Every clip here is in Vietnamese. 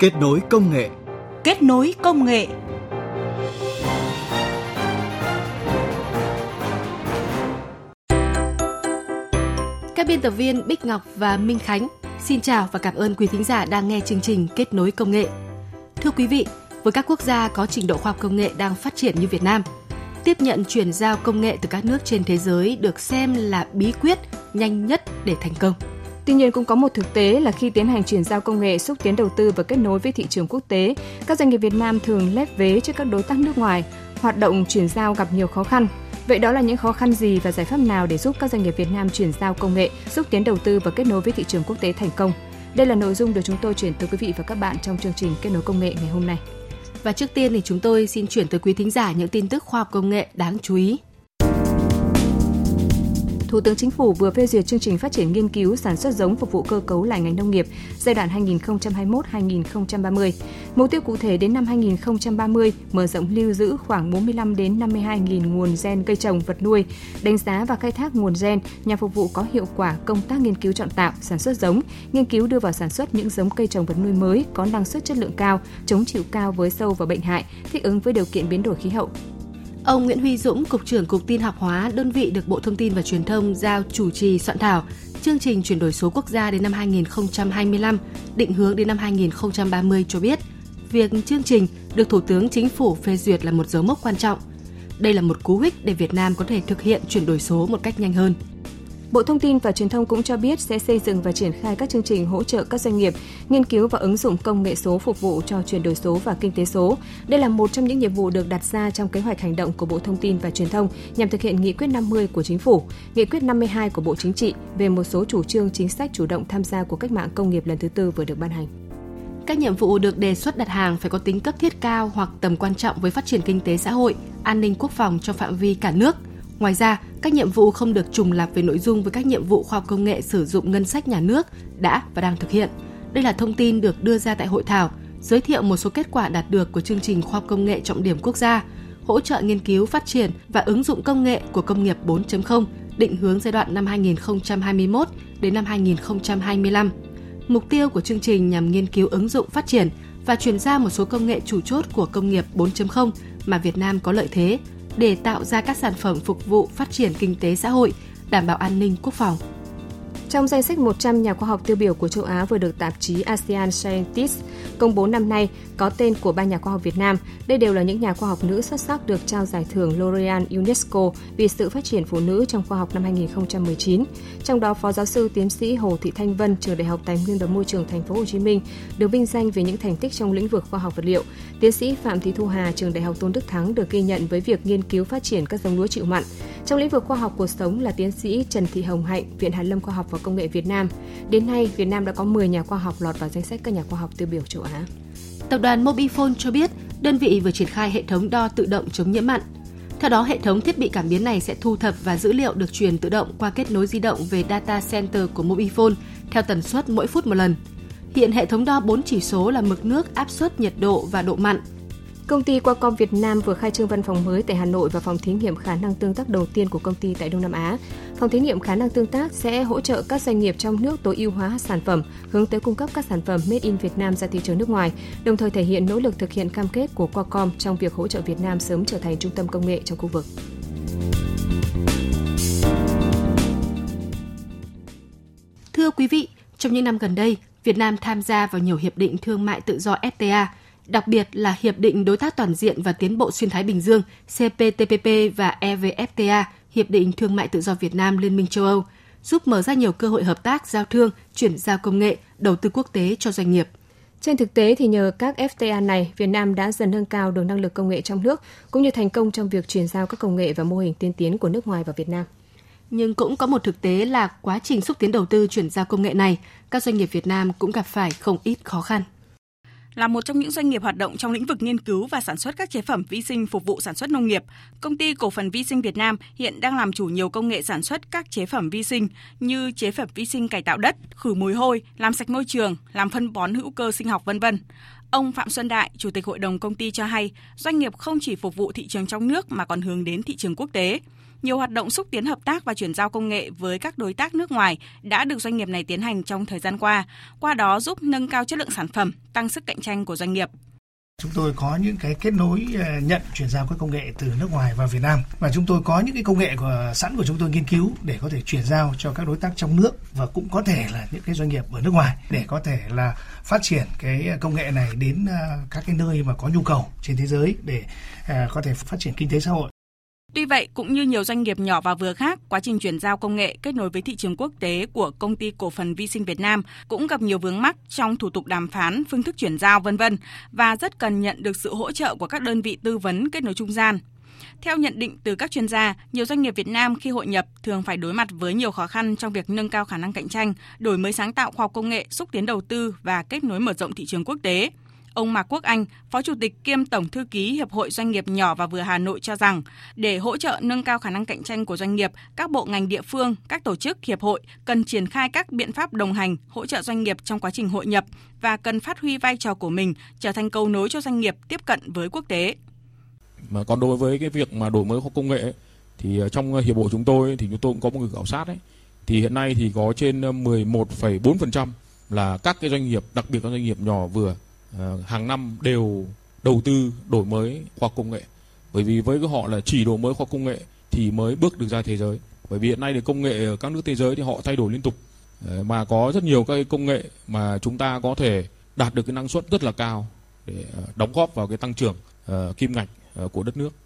Kết nối công nghệ. Kết nối công nghệ. Các biên tập viên Bích Ngọc và Minh Khánh xin chào và cảm ơn quý thính giả đang nghe chương trình Kết nối công nghệ. Thưa quý vị, với các quốc gia có trình độ khoa học công nghệ đang phát triển như Việt Nam, tiếp nhận chuyển giao công nghệ từ các nước trên thế giới được xem là bí quyết nhanh nhất để thành công. Tuy nhiên cũng có một thực tế là khi tiến hành chuyển giao công nghệ xúc tiến đầu tư và kết nối với thị trường quốc tế, các doanh nghiệp Việt Nam thường lép vế trước các đối tác nước ngoài, hoạt động chuyển giao gặp nhiều khó khăn. Vậy đó là những khó khăn gì và giải pháp nào để giúp các doanh nghiệp Việt Nam chuyển giao công nghệ, xúc tiến đầu tư và kết nối với thị trường quốc tế thành công? Đây là nội dung được chúng tôi chuyển tới quý vị và các bạn trong chương trình Kết nối công nghệ ngày hôm nay. Và trước tiên thì chúng tôi xin chuyển tới quý thính giả những tin tức khoa học công nghệ đáng chú ý. Thủ tướng Chính phủ vừa phê duyệt chương trình phát triển nghiên cứu sản xuất giống phục vụ cơ cấu lại ngành nông nghiệp giai đoạn 2021-2030. Mục tiêu cụ thể đến năm 2030 mở rộng lưu giữ khoảng 45 đến 52 nghìn nguồn gen cây trồng vật nuôi, đánh giá và khai thác nguồn gen nhằm phục vụ có hiệu quả công tác nghiên cứu chọn tạo, sản xuất giống, nghiên cứu đưa vào sản xuất những giống cây trồng vật nuôi mới có năng suất chất lượng cao, chống chịu cao với sâu và bệnh hại, thích ứng với điều kiện biến đổi khí hậu, Ông Nguyễn Huy Dũng, Cục trưởng Cục Tin học hóa, đơn vị được Bộ Thông tin và Truyền thông giao chủ trì soạn thảo chương trình chuyển đổi số quốc gia đến năm 2025, định hướng đến năm 2030 cho biết, việc chương trình được Thủ tướng Chính phủ phê duyệt là một dấu mốc quan trọng. Đây là một cú hích để Việt Nam có thể thực hiện chuyển đổi số một cách nhanh hơn. Bộ Thông tin và Truyền thông cũng cho biết sẽ xây dựng và triển khai các chương trình hỗ trợ các doanh nghiệp nghiên cứu và ứng dụng công nghệ số phục vụ cho chuyển đổi số và kinh tế số. Đây là một trong những nhiệm vụ được đặt ra trong kế hoạch hành động của Bộ Thông tin và Truyền thông nhằm thực hiện nghị quyết 50 của Chính phủ, nghị quyết 52 của Bộ Chính trị về một số chủ trương chính sách chủ động tham gia của cách mạng công nghiệp lần thứ tư vừa được ban hành. Các nhiệm vụ được đề xuất đặt hàng phải có tính cấp thiết cao hoặc tầm quan trọng với phát triển kinh tế xã hội, an ninh quốc phòng trong phạm vi cả nước – Ngoài ra, các nhiệm vụ không được trùng lặp về nội dung với các nhiệm vụ khoa học công nghệ sử dụng ngân sách nhà nước đã và đang thực hiện. Đây là thông tin được đưa ra tại hội thảo, giới thiệu một số kết quả đạt được của chương trình khoa học công nghệ trọng điểm quốc gia, hỗ trợ nghiên cứu phát triển và ứng dụng công nghệ của công nghiệp 4.0, định hướng giai đoạn năm 2021 đến năm 2025. Mục tiêu của chương trình nhằm nghiên cứu ứng dụng phát triển và chuyển giao một số công nghệ chủ chốt của công nghiệp 4.0 mà Việt Nam có lợi thế để tạo ra các sản phẩm phục vụ phát triển kinh tế xã hội, đảm bảo an ninh quốc phòng. Trong danh sách 100 nhà khoa học tiêu biểu của châu Á vừa được tạp chí ASEAN Scientist công bố năm nay có tên của ba nhà khoa học Việt Nam. Đây đều là những nhà khoa học nữ xuất sắc được trao giải thưởng L'Oreal UNESCO vì sự phát triển phụ nữ trong khoa học năm 2019. Trong đó, Phó giáo sư tiến sĩ Hồ Thị Thanh Vân, trường Đại học Tài nguyên và Môi trường Thành phố Hồ Chí Minh được vinh danh về những thành tích trong lĩnh vực khoa học vật liệu. Tiến sĩ Phạm Thị Thu Hà, trường Đại học Tôn Đức Thắng được ghi nhận với việc nghiên cứu phát triển các giống lúa chịu mặn. Trong lĩnh vực khoa học cuộc sống là tiến sĩ Trần Thị Hồng Hạnh, Viện Hàn lâm Khoa học và Công nghệ Việt Nam. Đến nay, Việt Nam đã có 10 nhà khoa học lọt vào danh sách các nhà khoa học tiêu biểu châu Á. Tập đoàn Mobifone cho biết đơn vị vừa triển khai hệ thống đo tự động chống nhiễm mặn. Theo đó, hệ thống thiết bị cảm biến này sẽ thu thập và dữ liệu được truyền tự động qua kết nối di động về data center của Mobifone theo tần suất mỗi phút một lần. Hiện hệ thống đo 4 chỉ số là mực nước, áp suất, nhiệt độ và độ mặn – Công ty Qualcomm Việt Nam vừa khai trương văn phòng mới tại Hà Nội và phòng thí nghiệm khả năng tương tác đầu tiên của công ty tại Đông Nam Á. Phòng thí nghiệm khả năng tương tác sẽ hỗ trợ các doanh nghiệp trong nước tối ưu hóa sản phẩm, hướng tới cung cấp các sản phẩm made in Việt Nam ra thị trường nước ngoài, đồng thời thể hiện nỗ lực thực hiện cam kết của Qualcomm trong việc hỗ trợ Việt Nam sớm trở thành trung tâm công nghệ trong khu vực. Thưa quý vị, trong những năm gần đây, Việt Nam tham gia vào nhiều hiệp định thương mại tự do FTA – đặc biệt là Hiệp định Đối tác Toàn diện và Tiến bộ Xuyên Thái Bình Dương CPTPP và EVFTA, Hiệp định Thương mại Tự do Việt Nam Liên minh châu Âu, giúp mở ra nhiều cơ hội hợp tác, giao thương, chuyển giao công nghệ, đầu tư quốc tế cho doanh nghiệp. Trên thực tế thì nhờ các FTA này, Việt Nam đã dần nâng cao được năng lực công nghệ trong nước cũng như thành công trong việc chuyển giao các công nghệ và mô hình tiên tiến của nước ngoài vào Việt Nam. Nhưng cũng có một thực tế là quá trình xúc tiến đầu tư chuyển giao công nghệ này, các doanh nghiệp Việt Nam cũng gặp phải không ít khó khăn là một trong những doanh nghiệp hoạt động trong lĩnh vực nghiên cứu và sản xuất các chế phẩm vi sinh phục vụ sản xuất nông nghiệp, công ty cổ phần vi sinh Việt Nam hiện đang làm chủ nhiều công nghệ sản xuất các chế phẩm vi sinh như chế phẩm vi sinh cải tạo đất, khử mùi hôi, làm sạch môi trường, làm phân bón hữu cơ sinh học vân vân. Ông Phạm Xuân Đại, Chủ tịch Hội đồng công ty cho hay, doanh nghiệp không chỉ phục vụ thị trường trong nước mà còn hướng đến thị trường quốc tế nhiều hoạt động xúc tiến hợp tác và chuyển giao công nghệ với các đối tác nước ngoài đã được doanh nghiệp này tiến hành trong thời gian qua, qua đó giúp nâng cao chất lượng sản phẩm, tăng sức cạnh tranh của doanh nghiệp. Chúng tôi có những cái kết nối ờ, nhận chuyển giao các công nghệ từ nước ngoài vào Việt Nam và chúng tôi có những cái công nghệ của sẵn của chúng tôi nghiên cứu để có thể chuyển giao cho các đối tác trong nước và cũng có thể là những cái doanh nghiệp ở nước ngoài để có thể là phát triển cái công nghệ này đến ờ, các cái nơi mà có nhu cầu trên thế giới để ờ, có thể phát triển kinh tế xã hội. Tuy vậy, cũng như nhiều doanh nghiệp nhỏ và vừa khác, quá trình chuyển giao công nghệ kết nối với thị trường quốc tế của công ty cổ phần Vi sinh Việt Nam cũng gặp nhiều vướng mắc trong thủ tục đàm phán, phương thức chuyển giao vân vân và rất cần nhận được sự hỗ trợ của các đơn vị tư vấn kết nối trung gian. Theo nhận định từ các chuyên gia, nhiều doanh nghiệp Việt Nam khi hội nhập thường phải đối mặt với nhiều khó khăn trong việc nâng cao khả năng cạnh tranh, đổi mới sáng tạo khoa học công nghệ, xúc tiến đầu tư và kết nối mở rộng thị trường quốc tế. Ông Mạc Quốc Anh, Phó Chủ tịch kiêm Tổng Thư ký Hiệp hội Doanh nghiệp nhỏ và vừa Hà Nội cho rằng, để hỗ trợ nâng cao khả năng cạnh tranh của doanh nghiệp, các bộ ngành địa phương, các tổ chức, hiệp hội cần triển khai các biện pháp đồng hành, hỗ trợ doanh nghiệp trong quá trình hội nhập và cần phát huy vai trò của mình trở thành cầu nối cho doanh nghiệp tiếp cận với quốc tế. Mà còn đối với cái việc mà đổi mới khoa công nghệ thì ờ, trong hiệp hội chúng tôi thì chúng tôi cũng có một người khảo sát ấy thì hiện nay thì có trên ờ, 11,4% là các cái doanh nghiệp đặc biệt các doanh nghiệp nhỏ vừa Ờ, hàng năm đều đầu tư đổi mới khoa công nghệ. Bởi vì với họ là chỉ đổi mới khoa công nghệ thì mới bước được ra thế giới. Bởi vì hiện nay thì công nghệ ở các nước thế giới thì họ thay đổi liên tục. Ờ, mà có rất nhiều các công nghệ mà chúng ta có thể đạt được cái năng suất rất là cao để ờ, đóng góp vào cái tăng trưởng kim ngạch của đất nước.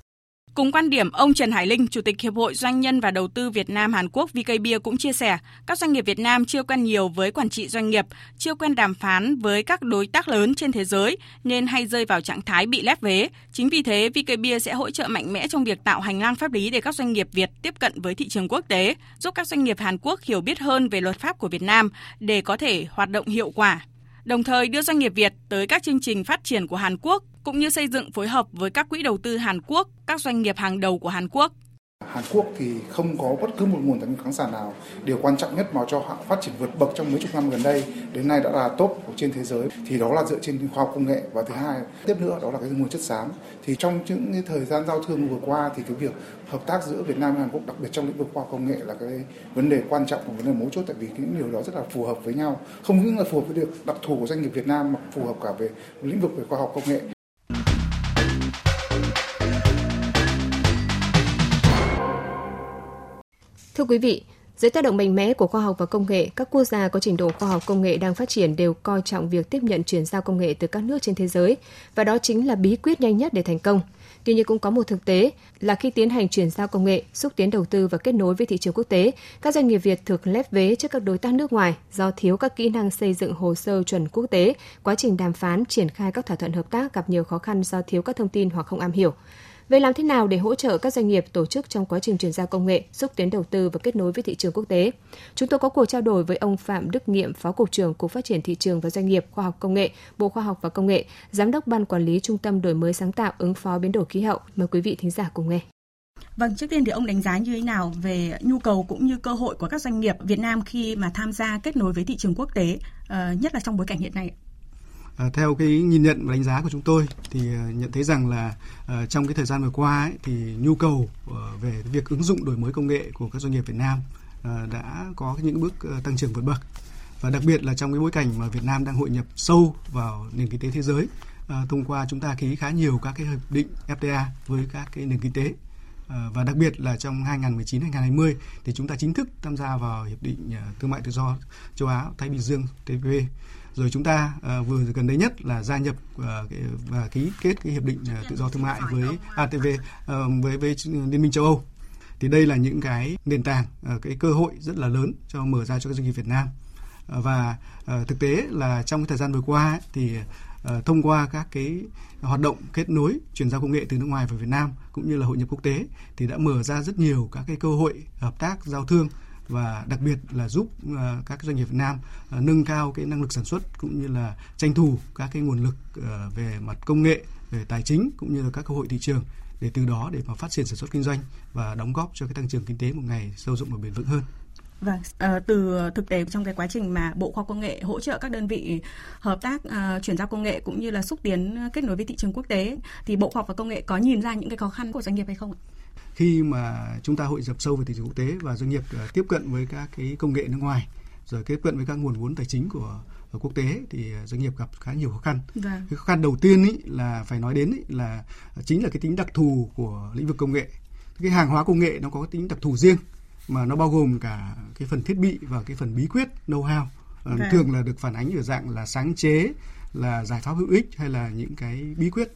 Cùng quan điểm, ông Trần Hải Linh, Chủ tịch Hiệp hội Doanh nhân và Đầu tư Việt Nam Hàn Quốc VK Bia cũng chia sẻ, các doanh nghiệp Việt Nam chưa quen nhiều với quản trị doanh nghiệp, chưa quen đàm phán với các đối tác lớn trên thế giới nên hay rơi vào trạng thái bị lép vế. Chính vì thế, VK Bia sẽ hỗ trợ mạnh mẽ trong việc tạo hành lang pháp lý để các doanh nghiệp Việt tiếp cận với thị trường quốc tế, giúp các doanh nghiệp Hàn Quốc hiểu biết hơn về luật pháp của Việt Nam để có thể hoạt động hiệu quả đồng thời đưa doanh nghiệp Việt tới các chương trình phát triển của Hàn Quốc cũng như xây dựng phối hợp với các quỹ đầu tư Hàn Quốc, các doanh nghiệp hàng đầu của Hàn Quốc. Hàn Quốc thì không có bất cứ một nguồn tài nguyên khoáng sản nào. Điều quan trọng nhất mà cho họ phát triển vượt bậc trong mấy chục năm gần đây đến nay đã là top của trên thế giới thì đó là dựa trên khoa học công nghệ và thứ hai tiếp nữa đó là cái nguồn chất xám. Thì trong những cái thời gian giao thương vừa qua thì cái việc hợp tác giữa Việt Nam và Hàn Quốc đặc biệt trong lĩnh vực khoa học công nghệ là cái vấn đề quan trọng và vấn đề mấu chốt tại vì những điều đó rất là phù hợp với nhau. Không những là phù hợp với được đặc thù của doanh nghiệp Việt Nam mà phù hợp cả về lĩnh vực về khoa học công nghệ. Thưa quý vị, dưới tác động mạnh mẽ của khoa học và công nghệ, các quốc gia có trình độ khoa học công nghệ đang phát triển đều coi trọng việc tiếp nhận chuyển giao công nghệ từ các nước trên thế giới, và đó chính là bí quyết nhanh nhất để thành công. Tuy nhiên cũng có một thực tế là khi tiến hành chuyển giao công nghệ, xúc tiến đầu tư và kết nối với thị trường quốc tế, các doanh nghiệp Việt thường lép vế trước các đối tác nước ngoài do thiếu các kỹ năng xây dựng hồ sơ chuẩn quốc tế, quá trình đàm phán, triển khai các thỏa thuận hợp tác gặp nhiều khó khăn do thiếu các thông tin hoặc không am hiểu. Vậy làm thế nào để hỗ trợ các doanh nghiệp tổ chức trong quá trình chuyển giao công nghệ, xúc tiến đầu tư và kết nối với thị trường quốc tế? Chúng tôi có cuộc trao đổi với ông Phạm Đức Nghiệm, Phó Cục trưởng Cục Phát triển Thị trường và Doanh nghiệp Khoa học Công nghệ, Bộ Khoa học và Công nghệ, Giám đốc Ban Quản lý Trung tâm Đổi mới sáng tạo ứng phó biến đổi khí hậu. Mời quý vị thính giả cùng nghe. Vâng, trước tiên thì ông đánh giá như thế nào về nhu cầu cũng như cơ hội của các doanh nghiệp Việt Nam khi mà tham gia kết nối với thị trường quốc tế, ờ, nhất là trong bối cảnh hiện nay? À, theo cái nhìn nhận và đánh giá của chúng tôi thì à, nhận thấy rằng là uh, trong cái thời gian vừa qua ấy, thì nhu cầu uh, về việc ứng dụng đổi mới công nghệ của các doanh nghiệp Việt Nam uh, đã có những bước uh, tăng trưởng vượt bậc. Và đặc biệt là trong cái bối cảnh mà Việt Nam đang hội nhập sâu vào nền kinh tế thế giới uh, thông qua chúng ta ký khá nhiều các cái hiệp định FTA với các cái nền kinh tế. Ờ, và đặc biệt là trong 2019-2020 thì chúng ta chính thức tham gia vào hiệp định ờ, thương mại tự do châu Á Thái Bình Dương TPP rồi chúng ta uh, vừa gần đây nhất là gia nhập uh, cái, và ký kết cái hiệp định uh, tự do thương mại với ATV uh, với với liên minh châu Âu. Thì đây là những cái nền tảng uh, cái cơ hội rất là lớn cho mở ra cho các doanh nghiệp Việt Nam. Và thực tế là trong cái thời gian vừa qua ấy, thì uh, thông qua các cái hoạt động kết nối chuyển giao công nghệ từ nước ngoài về Việt Nam cũng như là hội nhập quốc tế thì đã mở ra rất nhiều các cái cơ hội hợp tác giao thương và đặc biệt là giúp uh, các doanh nghiệp Việt Nam uh, nâng cao cái năng lực sản xuất cũng như là tranh thủ các cái nguồn lực uh, về mặt công nghệ, về tài chính cũng như là các cơ hội thị trường để từ đó để mà phát triển sản xuất kinh doanh và đóng góp cho cái tăng trưởng kinh tế một ngày sâu rộng và bền vững hơn. Vâng, à, từ thực tế trong cái quá trình mà Bộ Khoa Công nghệ hỗ trợ các đơn vị hợp tác à, chuyển giao công nghệ cũng như là xúc tiến kết nối với thị trường quốc tế thì Bộ Khoa học và Công nghệ có nhìn ra những cái khó khăn của doanh nghiệp hay không ạ? khi mà chúng ta hội nhập sâu về thị trường quốc tế và doanh nghiệp uh, tiếp cận với các cái công nghệ nước ngoài rồi tiếp cận với các nguồn vốn tài chính của ở quốc tế thì doanh nghiệp gặp khá nhiều khó khăn. Vâng. Cái khó khăn đầu tiên ý là phải nói đến ý là chính là cái tính đặc thù của lĩnh vực công nghệ. Cái hàng hóa công nghệ nó có tính đặc thù riêng mà nó bao gồm cả cái phần thiết bị và cái phần bí quyết know-how vâng. thường là được phản ánh ở dạng là sáng chế là giải pháp hữu ích hay là những cái bí quyết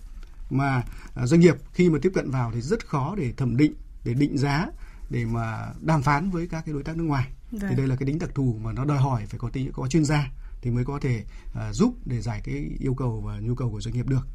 mà à, doanh nghiệp khi mà tiếp cận vào thì rất khó để thẩm định để định giá để mà đàm phán với các cái đối tác nước ngoài vâng. thì đây là cái tính đặc thù mà nó đòi hỏi phải có tính có chuyên gia thì mới có thể uh, giúp để giải cái yêu cầu và nhu cầu của doanh nghiệp được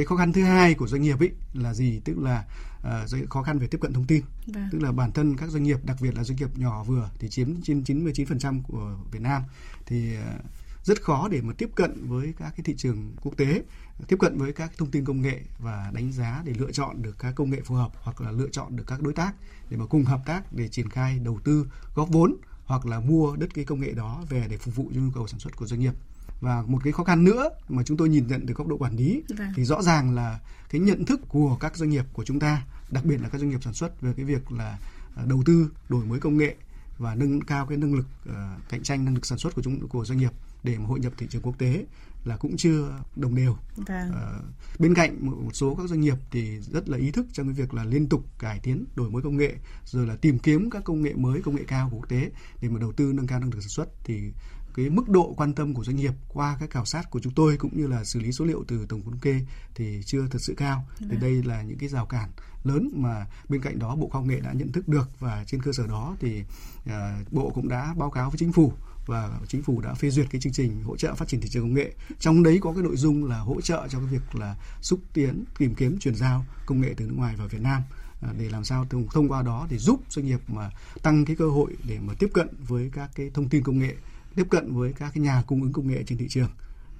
cái khó khăn thứ hai của doanh nghiệp ấy là gì? Tức là uh, khó khăn về tiếp cận thông tin. Vâng. tức là bản thân các doanh nghiệp đặc biệt là doanh nghiệp nhỏ vừa thì chiếm trên 99% của Việt Nam. Thì uh, rất khó để mà tiếp cận với các cái thị trường quốc tế tiếp cận với các thông tin công nghệ và đánh giá để lựa chọn được các công nghệ phù hợp hoặc là lựa chọn được các đối tác để mà cùng hợp tác để triển khai đầu tư góp vốn hoặc là mua đất cái công nghệ đó về để phục vụ cho nhu cầu sản xuất của doanh nghiệp và một cái khó khăn nữa mà chúng tôi nhìn nhận từ góc độ quản lý vâng. thì rõ ràng là cái nhận thức của các doanh nghiệp của chúng ta đặc biệt là các doanh nghiệp sản xuất về cái việc là à, đầu tư đổi mới công nghệ và nâng cao cái năng lực uh, cạnh tranh năng lực sản xuất của chúng của doanh nghiệp để mà hội nhập thị trường quốc tế là cũng chưa đồng đều. Vâng. Uh, bên cạnh một, một số các doanh nghiệp thì rất là ý thức trong cái việc là liên tục cải tiến, đổi mới công nghệ, rồi là tìm kiếm các công nghệ mới, công nghệ cao của quốc tế để mà đầu tư nâng cao năng lực sản xuất thì cái mức độ quan tâm của doanh nghiệp qua các khảo sát của chúng tôi cũng như là xử lý số liệu từ tổng thống kê thì chưa thật sự cao. Thì vâng. đây là những cái rào cản lớn mà bên cạnh đó Bộ Khoa học nghệ đã nhận thức được và trên cơ sở đó thì uh, Bộ cũng đã báo cáo với chính phủ và chính phủ đã phê duyệt cái chương trình hỗ trợ phát triển thị trường công nghệ trong đấy có cái nội dung là hỗ trợ cho cái việc là xúc tiến tìm kiếm chuyển giao công nghệ từ nước ngoài vào Việt Nam à, để làm sao thông, thông qua đó để giúp doanh nghiệp mà tăng cái cơ hội để mà tiếp cận với các cái thông tin công nghệ tiếp cận với các cái nhà cung ứng công nghệ trên thị trường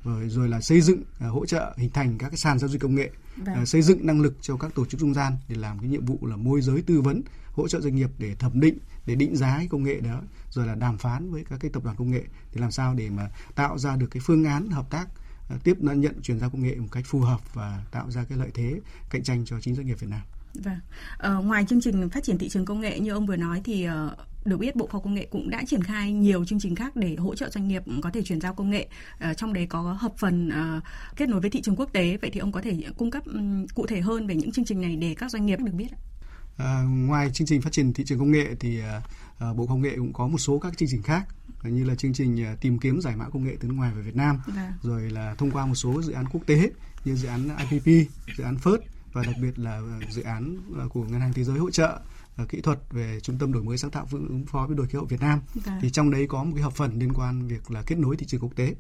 rồi rồi là xây dựng uh, hỗ trợ hình thành các cái sàn giao dịch công nghệ vâng. uh, xây dựng năng lực cho các tổ chức trung gian để làm cái nhiệm vụ là môi giới tư vấn hỗ trợ doanh nghiệp để thẩm định để định giá cái công nghệ đó rồi là đàm phán với các cái tập đoàn công nghệ để làm sao để mà tạo ra được cái phương án hợp tác uh, tiếp nhận chuyển giao công nghệ một cách phù hợp và tạo ra cái lợi thế cạnh tranh cho chính doanh nghiệp Việt Nam. Vâng. Ờ, ngoài chương trình phát triển thị trường công nghệ như ông vừa nói thì uh, được biết Bộ Khoa Công nghệ cũng đã triển khai nhiều chương trình khác để hỗ trợ doanh nghiệp có thể chuyển giao công nghệ. Uh, trong đấy có hợp phần uh, kết nối với thị trường quốc tế. Vậy thì ông có thể cung cấp um, cụ thể hơn về những chương trình này để các doanh nghiệp được biết ạ? À, ngoài chương trình phát triển thị trường công nghệ thì à, Bộ Công nghệ cũng có một số các chương trình khác như là chương trình à, tìm kiếm giải mã công nghệ từ nước ngoài về Việt Nam, à. rồi là thông qua một số dự án quốc tế như dự án IPP, dự án FIRST và đặc biệt là dự án của Ngân hàng Thế giới hỗ trợ kỹ thuật về trung tâm đổi mới sáng tạo ứng phó với đổi khí hậu Việt Nam. À. thì trong đấy có một cái hợp phần liên quan việc là kết nối thị trường quốc tế.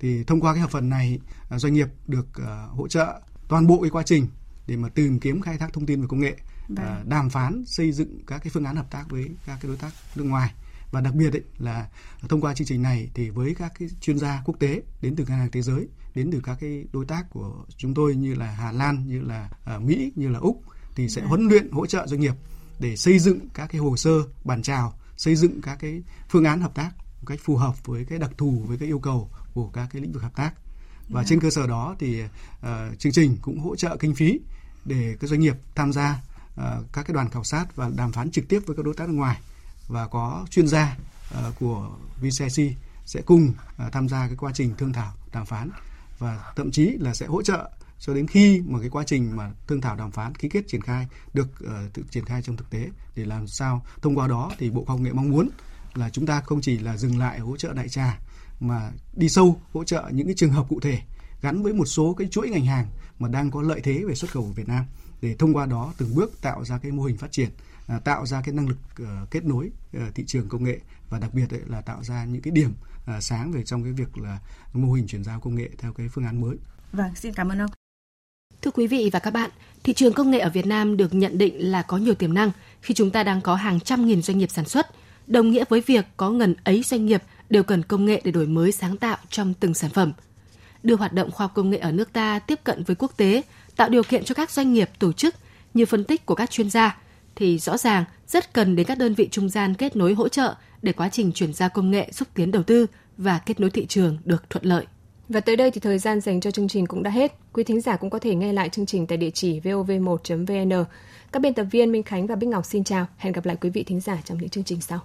Thì thông qua cái hợp phần này doanh nghiệp được uh, hỗ trợ toàn bộ cái quá trình để mà tìm kiếm khai thác thông tin về công nghệ uh, đàm phán xây dựng các cái phương án hợp tác với các cái đối tác nước ngoài. Và đặc biệt ấy, là thông qua chương trình này thì với các cái chuyên gia quốc tế đến từ ngân hàng thế giới đến từ các cái đối tác của chúng tôi như là Hà Lan như là uh, Mỹ như là Úc thì sẽ huấn luyện hỗ trợ doanh nghiệp để xây dựng các cái hồ sơ bàn chào xây dựng các cái phương án hợp tác một cách phù hợp với cái đặc thù với cái yêu cầu của các cái lĩnh vực hợp tác. Và yeah. trên cơ sở đó thì uh, chương trình cũng hỗ trợ kinh phí để các doanh nghiệp tham gia uh, các cái đoàn khảo sát và đàm phán trực tiếp với các đối tác nước ngoài. Và có chuyên gia uh, của VCIC sẽ cùng uh, tham gia cái quá trình thương thảo đàm phán. Và thậm chí là sẽ hỗ trợ cho đến khi mà cái quá trình mà thương thảo đàm phán ký kết triển khai được uh, triển khai trong thực tế để làm sao thông qua đó thì bộ khoa học nghệ mong muốn là chúng ta không chỉ là dừng lại hỗ trợ đại trà mà đi sâu hỗ trợ những cái trường hợp cụ thể gắn với một số cái chuỗi ngành hàng mà đang có lợi thế về xuất khẩu của Việt Nam để thông qua đó từng bước tạo ra cái mô hình phát triển à, tạo ra cái năng lực uh, kết nối uh, thị trường công nghệ và đặc biệt là tạo ra những cái điểm uh, sáng về trong cái việc là mô hình chuyển giao công nghệ theo cái phương án mới. Vâng, xin cảm ơn ông. Thưa quý vị và các bạn, thị trường công nghệ ở Việt Nam được nhận định là có nhiều tiềm năng khi chúng ta đang có hàng trăm nghìn doanh nghiệp sản xuất, đồng nghĩa với việc có ngần ấy doanh nghiệp đều cần công nghệ để đổi mới sáng tạo trong từng sản phẩm. Đưa hoạt động khoa học công nghệ ở nước ta tiếp cận với quốc tế, tạo điều kiện cho các doanh nghiệp tổ chức như phân tích của các chuyên gia thì rõ ràng rất cần đến các đơn vị trung gian kết nối hỗ trợ để quá trình chuyển giao công nghệ xúc tiến đầu tư và kết nối thị trường được thuận lợi. Và tới đây thì thời gian dành cho chương trình cũng đã hết. Quý thính giả cũng có thể nghe lại chương trình tại địa chỉ vov1.vn. Các biên tập viên Minh Khánh và Bích Ngọc xin chào. Hẹn gặp lại quý vị thính giả trong những chương trình sau.